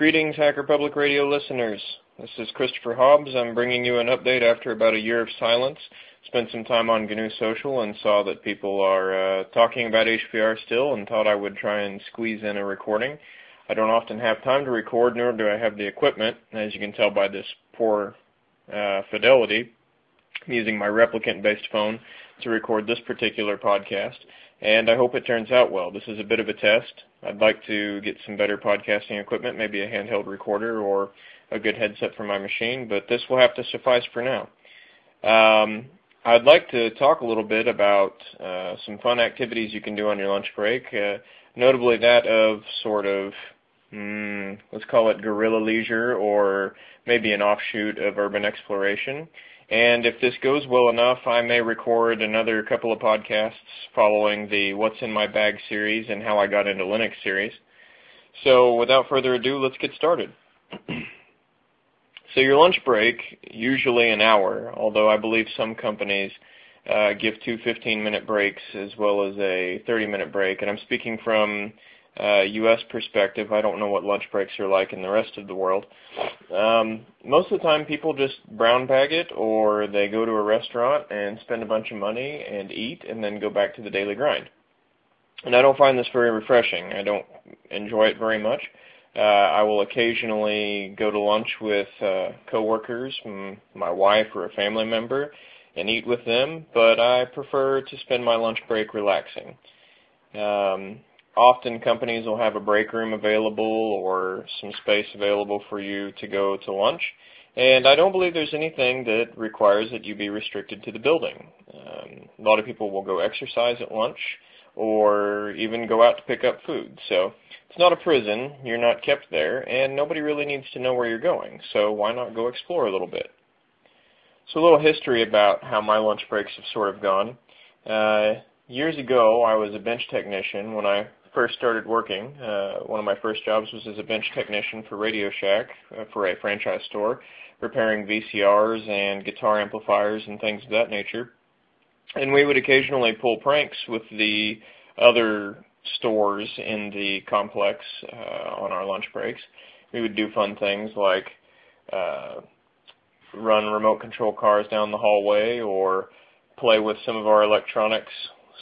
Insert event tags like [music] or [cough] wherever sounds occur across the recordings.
Greetings, Hacker Public Radio listeners. This is Christopher Hobbs. I'm bringing you an update after about a year of silence. Spent some time on GNU Social and saw that people are uh, talking about HPR still and thought I would try and squeeze in a recording. I don't often have time to record, nor do I have the equipment, as you can tell by this poor uh, fidelity. I'm using my replicant-based phone to record this particular podcast, and I hope it turns out well. This is a bit of a test. I'd like to get some better podcasting equipment, maybe a handheld recorder or a good headset for my machine, but this will have to suffice for now. Um, I'd like to talk a little bit about uh, some fun activities you can do on your lunch break, uh, notably that of sort of mm, let's call it guerrilla leisure or maybe an offshoot of urban exploration. And if this goes well enough, I may record another couple of podcasts following the What's in My Bag series and How I Got into Linux series. So without further ado, let's get started. [clears throat] so your lunch break, usually an hour, although I believe some companies uh, give two 15-minute breaks as well as a 30-minute break. And I'm speaking from uh, U.S. perspective, I don't know what lunch breaks are like in the rest of the world. Um, most of the time, people just brown bag it, or they go to a restaurant and spend a bunch of money and eat, and then go back to the daily grind. And I don't find this very refreshing. I don't enjoy it very much. Uh, I will occasionally go to lunch with uh, coworkers, my wife or a family member, and eat with them, but I prefer to spend my lunch break relaxing. Um, often companies will have a break room available or some space available for you to go to lunch. And I don't believe there's anything that requires that you be restricted to the building. Um, a lot of people will go exercise at lunch or even go out to pick up food. So it's not a prison. You're not kept there, and nobody really needs to know where you're going. So why not go explore a little bit? So a little history about how my lunch breaks have sort of gone. Uh, years ago, I was a bench technician when I first started working, uh, one of my first jobs was as a bench technician for Radio Shack uh, for a franchise store, repairing VCRs and guitar amplifiers and things of that nature. And we would occasionally pull pranks with the other stores in the complex uh, on our lunch breaks. We would do fun things like uh, run remote control cars down the hallway or play with some of our electronics,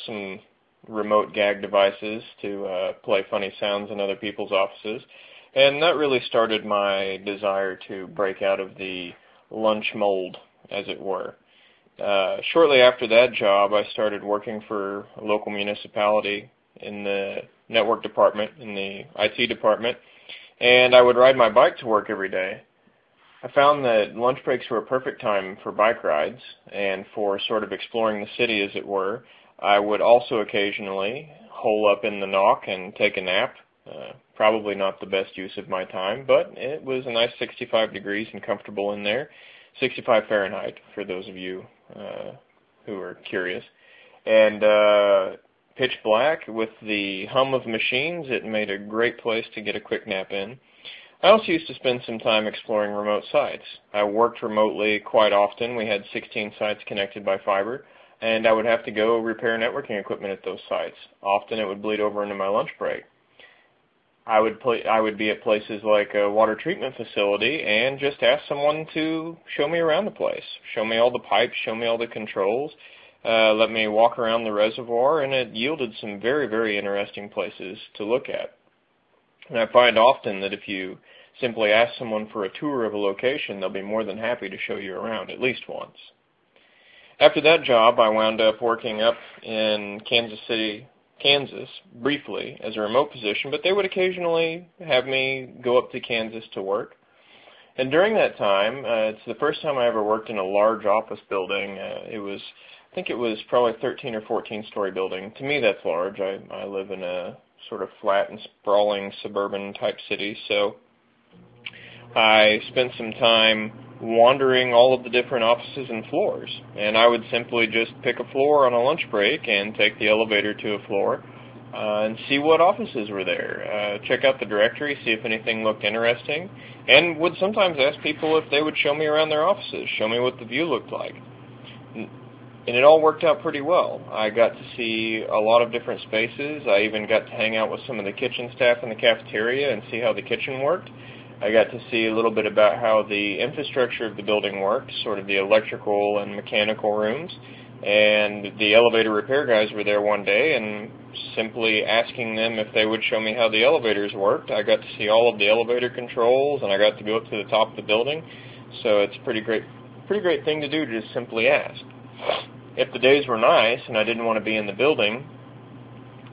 some remote gag devices to uh, play funny sounds in other people's offices. And that really started my desire to break out of the lunch mold, as it were. Uh, shortly after that job, I started working for a local municipality in the network department, in the IT department, and I would ride my bike to work every day. I found that lunch breaks were a perfect time for bike rides and for sort of exploring the city, as it were, I would also occasionally hole up in the NOC and take a nap. Uh, probably not the best use of my time, but it was a nice 65 degrees and comfortable in there. 65 Fahrenheit for those of you uh, who are curious. And uh, pitch black with the hum of machines, it made a great place to get a quick nap in. I also used to spend some time exploring remote sites. I worked remotely quite often. We had 16 sites connected by fiber and I would have to go repair networking equipment at those sites. Often it would bleed over into my lunch break. I would play, I would be at places like a water treatment facility and just ask someone to show me around the place, show me all the pipes, show me all the controls, uh, let me walk around the reservoir, and it yielded some very, very interesting places to look at. And I find often that if you simply ask someone for a tour of a location, they'll be more than happy to show you around at least once. After that job, I wound up working up in Kansas City, Kansas, briefly as a remote position, but they would occasionally have me go up to Kansas to work. And during that time, uh, it's the first time I ever worked in a large office building. Uh, it was, I think it was probably 13 or 14 story building. To me, that's large. I, I live in a sort of flat and sprawling suburban type city, so I spent some time wandering all of the different offices and floors. And I would simply just pick a floor on a lunch break and take the elevator to a floor uh, and see what offices were there. Uh, check out the directory, see if anything looked interesting, and would sometimes ask people if they would show me around their offices, show me what the view looked like. And it all worked out pretty well. I got to see a lot of different spaces. I even got to hang out with some of the kitchen staff in the cafeteria and see how the kitchen worked. I got to see a little bit about how the infrastructure of the building worked, sort of the electrical and mechanical rooms. And the elevator repair guys were there one day and simply asking them if they would show me how the elevators worked. I got to see all of the elevator controls and I got to go up to the top of the building. So it's a pretty great, pretty great thing to do to just simply ask. If the days were nice and I didn't want to be in the building,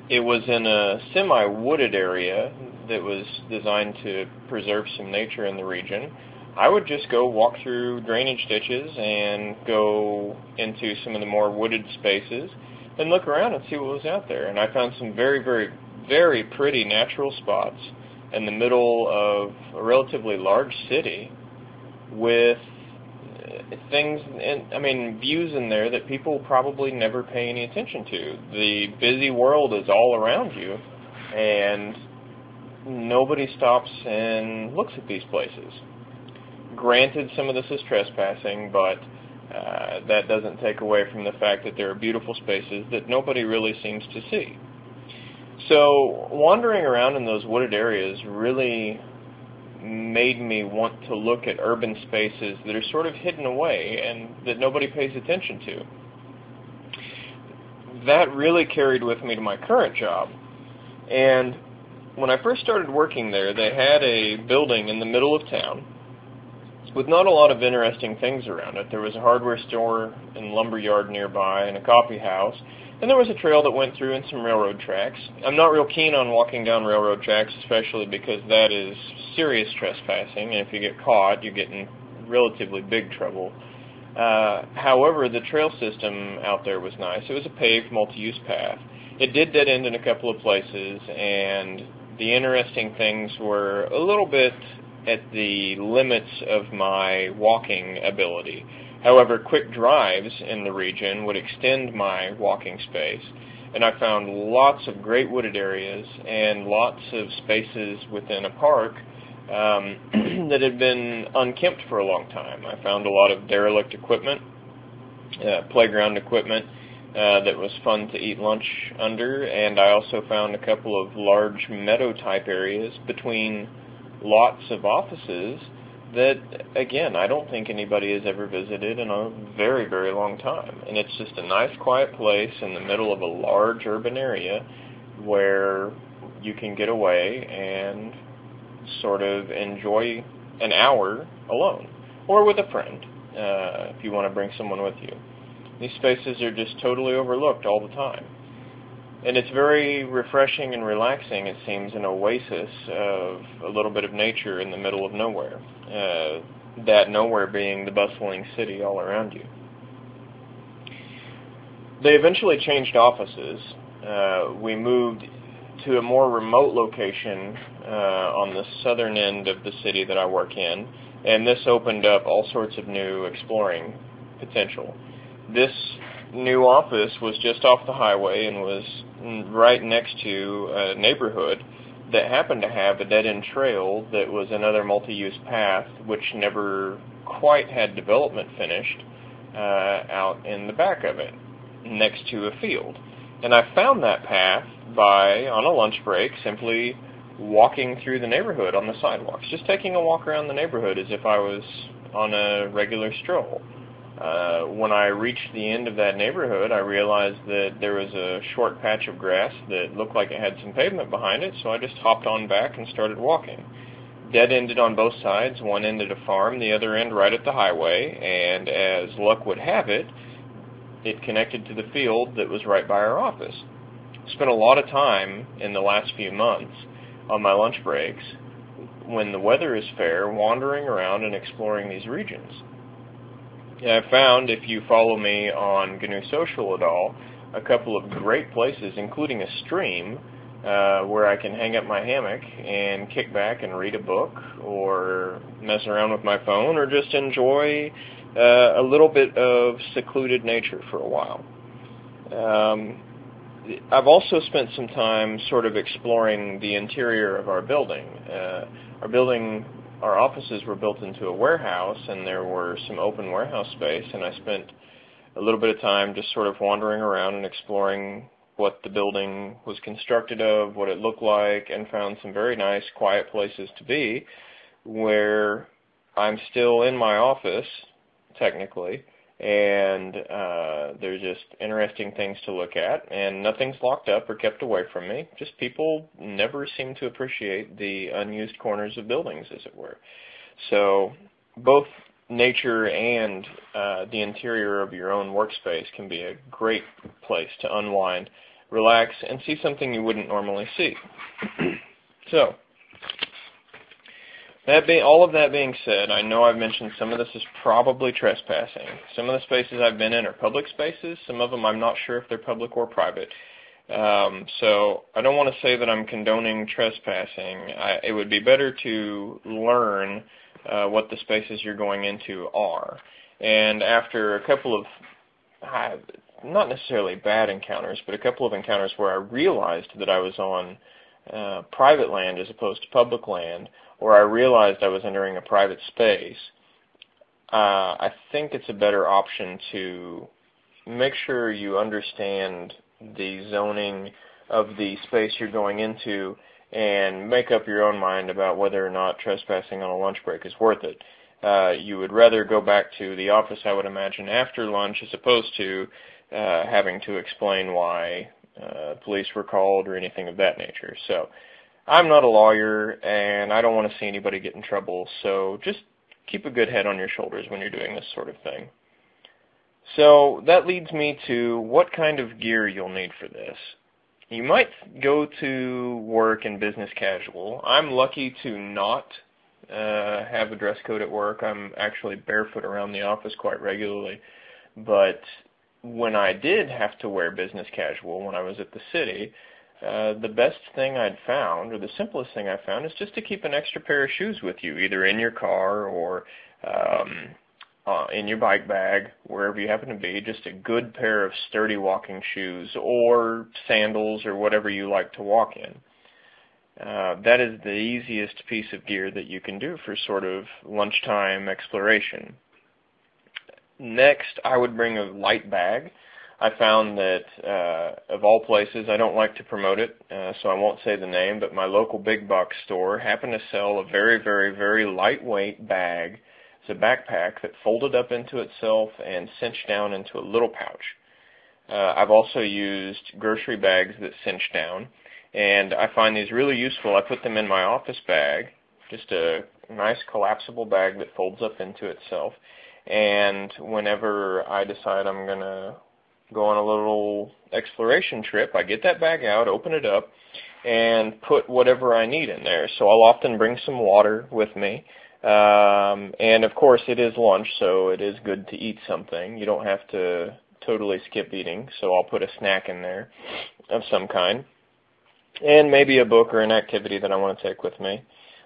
it was in a semi-wooded area that was designed to preserve some nature in the region. I would just go walk through drainage ditches and go into some of the more wooded spaces and look around and see what was out there. And I found some very, very, very pretty natural spots in the middle of a relatively large city with uh, things, and I mean, views in there that people probably never pay any attention to. The busy world is all around you, and nobody stops and looks at these places. Granted, some of this is trespassing, but uh, that doesn't take away from the fact that there are beautiful spaces that nobody really seems to see. So wandering around in those wooded areas really made me want to look at urban spaces that are sort of hidden away and that nobody pays attention to. That really carried with me to my current job. And when I first started working there, they had a building in the middle of town with not a lot of interesting things around it. There was a hardware store and lumber yard nearby and a coffee house, and there was a trail that went through and some railroad tracks. I'm not real keen on walking down railroad tracks, especially because that is serious trespassing, and if you get caught, you get in relatively big trouble. Uh, however, the trail system out there was nice. It was a paved multi-use path. It did dead end in a couple of places, and the interesting things were a little bit at the limits of my walking ability. However, quick drives in the region would extend my walking space, and I found lots of great wooded areas and lots of spaces within a park um, [clears throat] that had been unkempt for a long time. I found a lot of derelict equipment, uh, playground equipment, uh, that was fun to eat lunch under, and I also found a couple of large meadow type areas between lots of offices that, again, I don't think anybody has ever visited in a very, very long time. And it's just a nice, quiet place in the middle of a large urban area where you can get away and sort of enjoy an hour alone or with a friend uh, if you want to bring someone with you. These spaces are just totally overlooked all the time. And it's very refreshing and relaxing, it seems, an oasis of a little bit of nature in the middle of nowhere. Uh, that nowhere being the bustling city all around you. They eventually changed offices. Uh, we moved to a more remote location uh, on the southern end of the city that I work in, and this opened up all sorts of new exploring potential. This new office was just off the highway and was right next to a neighborhood that happened to have a dead-end trail that was another multi-use path which never quite had development finished uh, out in the back of it next to a field. And I found that path by, on a lunch break, simply walking through the neighborhood on the sidewalks, just taking a walk around the neighborhood as if I was on a regular stroll. Uh, when I reached the end of that neighborhood, I realized that there was a short patch of grass that looked like it had some pavement behind it, so I just hopped on back and started walking. Dead-ended on both sides, one end at a farm, the other end right at the highway, and as luck would have it, it connected to the field that was right by our office. Spent a lot of time in the last few months on my lunch breaks when the weather is fair wandering around and exploring these regions. I found, if you follow me on GNU Social at all, a couple of great places, including a stream, uh, where I can hang up my hammock and kick back and read a book or mess around with my phone or just enjoy uh, a little bit of secluded nature for a while. Um, I've also spent some time sort of exploring the interior of our building. Uh, our building our offices were built into a warehouse, and there were some open warehouse space, and I spent a little bit of time just sort of wandering around and exploring what the building was constructed of, what it looked like, and found some very nice, quiet places to be where I'm still in my office, technically, and uh, there's just interesting things to look at, and nothing's locked up or kept away from me. Just people never seem to appreciate the unused corners of buildings, as it were. So both nature and uh, the interior of your own workspace can be a great place to unwind, relax, and see something you wouldn't normally see. [clears throat] so that being, all of that being said, I know I've mentioned some of this is probably trespassing. Some of the spaces I've been in are public spaces. Some of them I'm not sure if they're public or private. Um, so I don't want to say that I'm condoning trespassing. I, it would be better to learn uh, what the spaces you're going into are. And after a couple of, uh, not necessarily bad encounters, but a couple of encounters where I realized that I was on uh, private land as opposed to public land, or I realized I was entering a private space, uh, I think it's a better option to make sure you understand the zoning of the space you're going into and make up your own mind about whether or not trespassing on a lunch break is worth it. Uh, you would rather go back to the office, I would imagine, after lunch as opposed to uh, having to explain why uh, police were called or anything of that nature. So I'm not a lawyer, and I don't want to see anybody get in trouble, so just keep a good head on your shoulders when you're doing this sort of thing. So that leads me to what kind of gear you'll need for this. You might go to work in business casual. I'm lucky to not uh, have a dress code at work. I'm actually barefoot around the office quite regularly. But when I did have to wear business casual when I was at the city, uh, the best thing I'd found, or the simplest thing I found, is just to keep an extra pair of shoes with you, either in your car or um, uh, in your bike bag, wherever you happen to be, just a good pair of sturdy walking shoes or sandals or whatever you like to walk in. Uh, that is the easiest piece of gear that you can do for sort of lunchtime exploration. Next, I would bring a light bag. I found that uh, of all places, I don't like to promote it, uh, so I won't say the name, but my local big box store happened to sell a very, very, very lightweight bag. It's a backpack that folded up into itself and cinched down into a little pouch. Uh, I've also used grocery bags that cinch down, and I find these really useful. I put them in my office bag, just a nice collapsible bag that folds up into itself. And whenever I decide I'm going to go on a little exploration trip, I get that bag out, open it up, and put whatever I need in there. So I'll often bring some water with me. Um, and of course, it is lunch, so it is good to eat something. You don't have to totally skip eating, so I'll put a snack in there of some kind. And maybe a book or an activity that I want to take with me.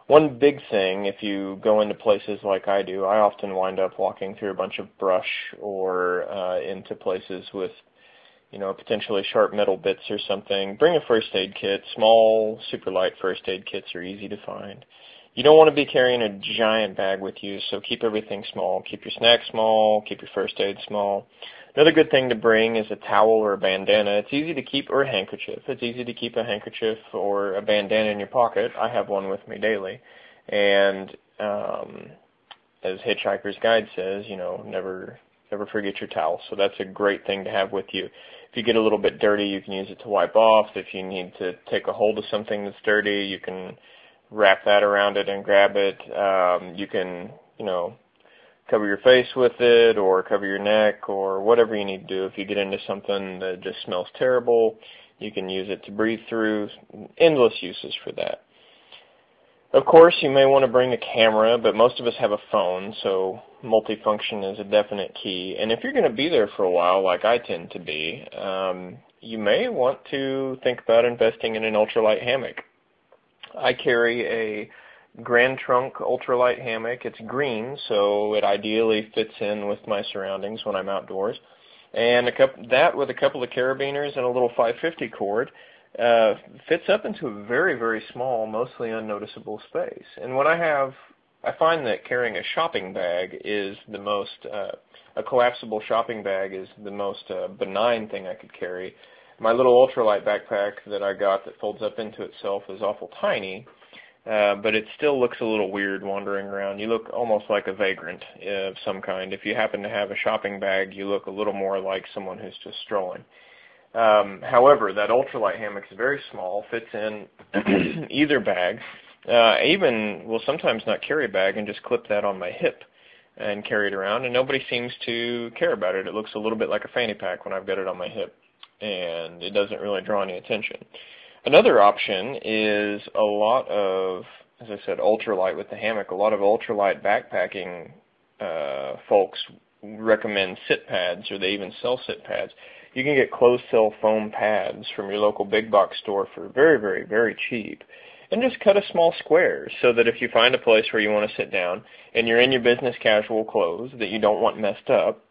One big thing, if you go into places like I do, I often wind up walking through a bunch of brush or uh, into places with, you know, potentially sharp metal bits or something. Bring a first aid kit. Small, super light first aid kits are easy to find. You don't want to be carrying a giant bag with you, so keep everything small. Keep your snacks small, keep your first aid small. Another good thing to bring is a towel or a bandana. It's easy to keep, or a handkerchief. It's easy to keep a handkerchief or a bandana in your pocket. I have one with me daily. And um, as Hitchhiker's Guide says, you know, never never forget your towel. So that's a great thing to have with you. If you get a little bit dirty, you can use it to wipe off. If you need to take a hold of something that's dirty, you can wrap that around it and grab it. Um, you can, you know, cover your face with it or cover your neck or whatever you need to do. If you get into something that just smells terrible, you can use it to breathe through. Endless uses for that. Of course, you may want to bring a camera, but most of us have a phone, so multifunction is a definite key. And if you're going to be there for a while, like I tend to be, um, you may want to think about investing in an ultralight hammock. I carry a Grand Trunk ultralight hammock. It's green, so it ideally fits in with my surroundings when I'm outdoors. And a couple, that with a couple of carabiners and a little 550 cord uh, fits up into a very, very small, mostly unnoticeable space. And when I have, I find that carrying a shopping bag is the most, uh, a collapsible shopping bag is the most uh, benign thing I could carry. My little ultralight backpack that I got that folds up into itself is awful tiny, uh, but it still looks a little weird wandering around. You look almost like a vagrant of some kind. If you happen to have a shopping bag, you look a little more like someone who's just strolling. Um, however, that ultralight hammock is very small, fits in [clears throat] either bag. Uh, I even will sometimes not carry a bag and just clip that on my hip and carry it around, and nobody seems to care about it. It looks a little bit like a fanny pack when I've got it on my hip, and it doesn't really draw any attention. Another option is a lot of, as I said, ultralight with the hammock. A lot of ultralight backpacking uh, folks recommend sit pads, or they even sell sit pads. You can get closed cell foam pads from your local big box store for very, very, very cheap. And just cut a small square so that if you find a place where you want to sit down and you're in your business casual clothes that you don't want messed up,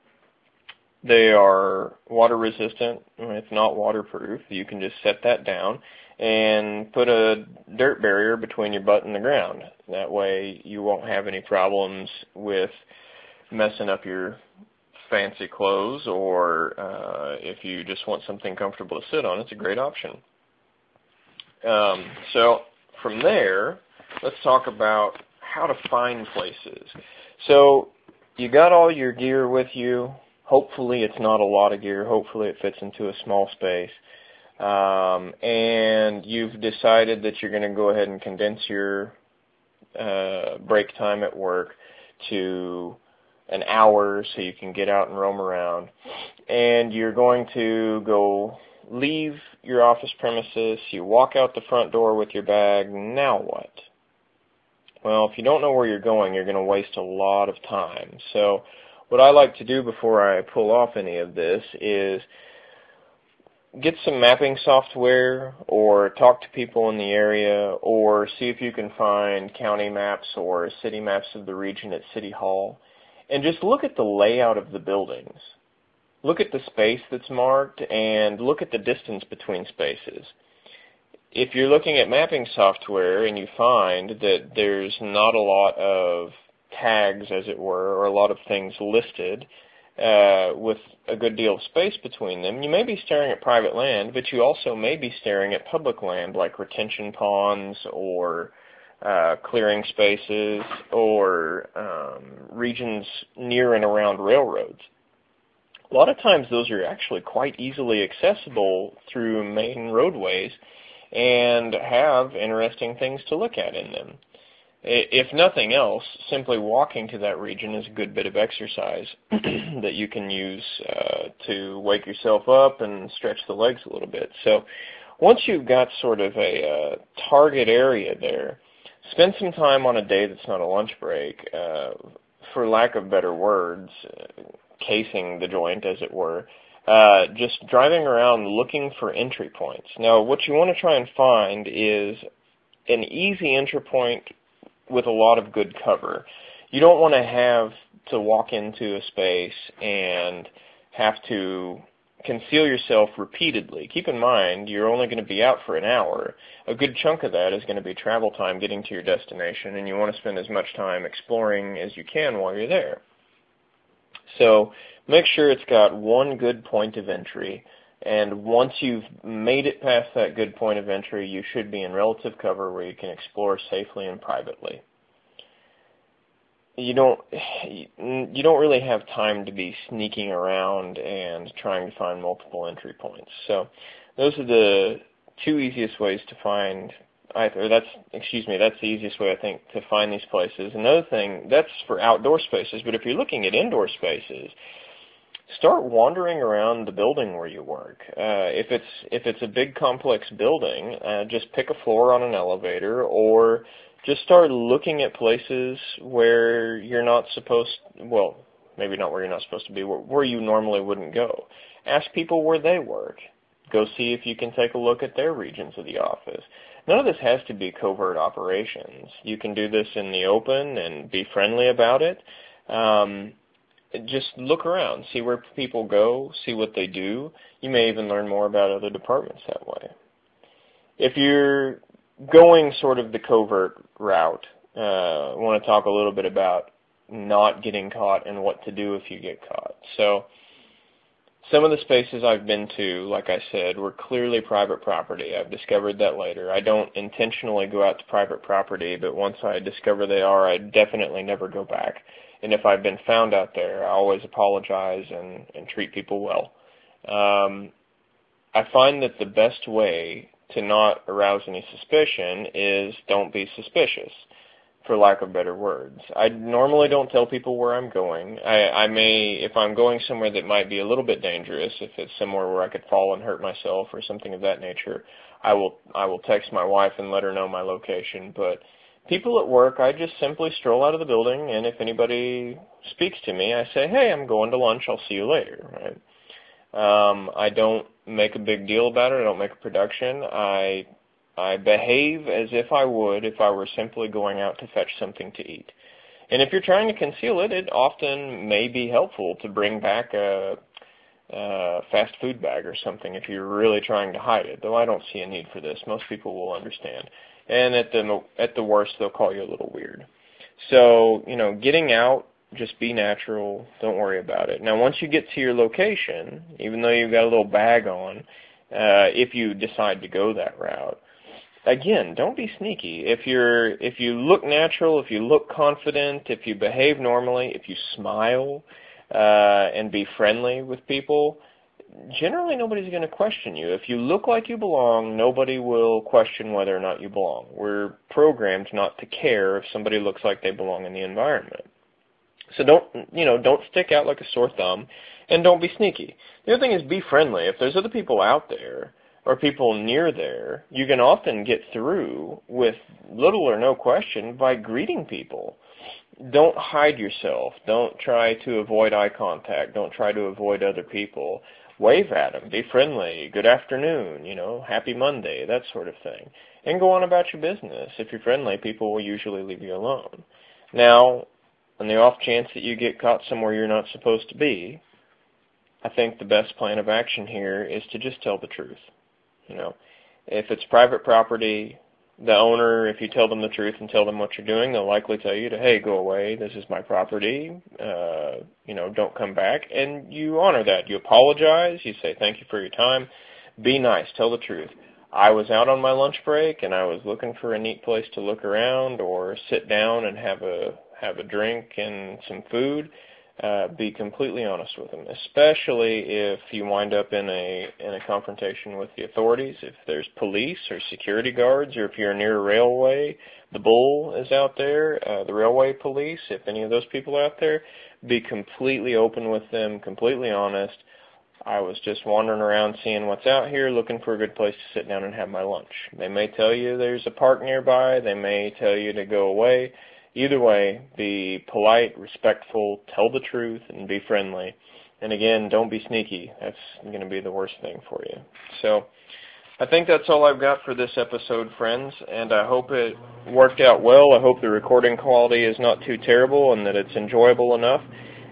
they are water resistant, if not waterproof. You can just set that down and put a dirt barrier between your butt and the ground. That way you won't have any problems with messing up your fancy clothes or uh, if you just want something comfortable to sit on, it's a great option. Um, so from there, let's talk about how to find places. So you got all your gear with you. Hopefully it's not a lot of gear. Hopefully it fits into a small space. Um, and you've decided that you're going to go ahead and condense your uh, break time at work to an hour so you can get out and roam around. And you're going to go leave your office premises, you walk out the front door with your bag, now what? Well, if you don't know where you're going, you're going to waste a lot of time. So what I like to do before I pull off any of this is get some mapping software or talk to people in the area or see if you can find county maps or city maps of the region at City Hall and just look at the layout of the buildings. Look at the space that's marked and look at the distance between spaces. If you're looking at mapping software and you find that there's not a lot of tags, as it were, or a lot of things listed uh, with a good deal of space between them, you may be staring at private land, but you also may be staring at public land like retention ponds or uh, clearing spaces or um, regions near and around railroads. A lot of times those are actually quite easily accessible through main roadways and have interesting things to look at in them. If nothing else, simply walking to that region is a good bit of exercise [clears throat] that you can use uh, to wake yourself up and stretch the legs a little bit. So once you've got sort of a uh, target area there, spend some time on a day that's not a lunch break. Uh, for lack of better words, uh, casing the joint, as it were, uh, just driving around looking for entry points. Now, what you want to try and find is an easy entry point with a lot of good cover. You don't want to have to walk into a space and have to conceal yourself repeatedly. Keep in mind, you're only going to be out for an hour. A good chunk of that is going to be travel time getting to your destination, and you want to spend as much time exploring as you can while you're there. So make sure it's got one good point of entry, and once you've made it past that good point of entry, you should be in relative cover where you can explore safely and privately you don't you don't really have time to be sneaking around and trying to find multiple entry points. So those are the two easiest ways to find either that's excuse me that's the easiest way I think to find these places. Another thing that's for outdoor spaces, but if you're looking at indoor spaces, start wandering around the building where you work. Uh, if it's if it's a big complex building, uh, just pick a floor on an elevator or just start looking at places where you're not supposed, well, maybe not where you're not supposed to be, where, you normally wouldn't go. Ask people where they work. Go see if you can take a look at their regions of the office. None of this has to be covert operations. You can do this in the open and be friendly about it. Um, just look around, see where people go, see what they do. You may even learn more about other departments that way. If you're going sort of the covert route, uh, I want to talk a little bit about not getting caught and what to do if you get caught. So some of the spaces I've been to, like I said, were clearly private property. I've discovered that later. I don't intentionally go out to private property, but once I discover they are, I definitely never go back. And if I've been found out there, I always apologize and, and treat people well. Um, I find that the best way to not arouse any suspicion is don't be suspicious for lack of better words. I normally don't tell people where I'm going. I, I may, if I'm going somewhere that might be a little bit dangerous, if it's somewhere where I could fall and hurt myself or something of that nature, I will I will text my wife and let her know my location. But people at work, I just simply stroll out of the building, and if anybody speaks to me, I say, "Hey, I'm going to lunch. I'll see you later." Right? Um, I don't make a big deal about it. I don't make a production. I I behave as if I would if I were simply going out to fetch something to eat. And if you're trying to conceal it, it often may be helpful to bring back a, a fast food bag or something if you're really trying to hide it. Though I don't see a need for this. Most people will understand. And at the at the worst, they'll call you a little weird. So you know, getting out, just be natural. Don't worry about it. Now, once you get to your location, even though you've got a little bag on, uh, if you decide to go that route, again, don't be sneaky. If you're if you look natural, if you look confident, if you behave normally, if you smile uh, and be friendly with people, generally nobody's going to question you. If you look like you belong, nobody will question whether or not you belong. We're programmed not to care if somebody looks like they belong in the environment. So don't you know, don't stick out like a sore thumb and don't be sneaky. The other thing is be friendly. If there's other people out there or people near there, you can often get through with little or no question by greeting people. Don't hide yourself. Don't try to avoid eye contact. Don't try to avoid other people. Wave at them. Be friendly. Good afternoon. You know, happy Monday. That sort of thing. And go on about your business. If you're friendly, people will usually leave you alone. Now, on the off chance that you get caught somewhere you're not supposed to be, I think the best plan of action here is to just tell the truth. You know, if it's private property, the owner, if you tell them the truth and tell them what you're doing, they'll likely tell you to, hey, go away. This is my property. Uh, you know, don't come back. And you honor that. You apologize. You say thank you for your time. Be nice. Tell the truth. I was out on my lunch break and I was looking for a neat place to look around or sit down and have a have a drink and some food uh, be completely honest with them, especially if you wind up in a in a confrontation with the authorities. If there's police or security guards, or if you're near a railway, the bull is out there, uh, the railway police. If any of those people are out there, be completely open with them, completely honest. I was just wandering around seeing what's out here, looking for a good place to sit down and have my lunch. They may tell you there's a park nearby. They may tell you to go away either way, be polite, respectful, tell the truth, and be friendly. And again, don't be sneaky. That's going to be the worst thing for you. So I think that's all I've got for this episode, friends, and I hope it worked out well. I hope the recording quality is not too terrible and that it's enjoyable enough.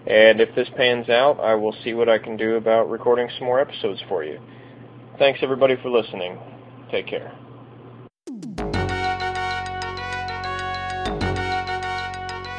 And if this pans out, I will see what I can do about recording some more episodes for you. Thanks, everybody, for listening. Take care.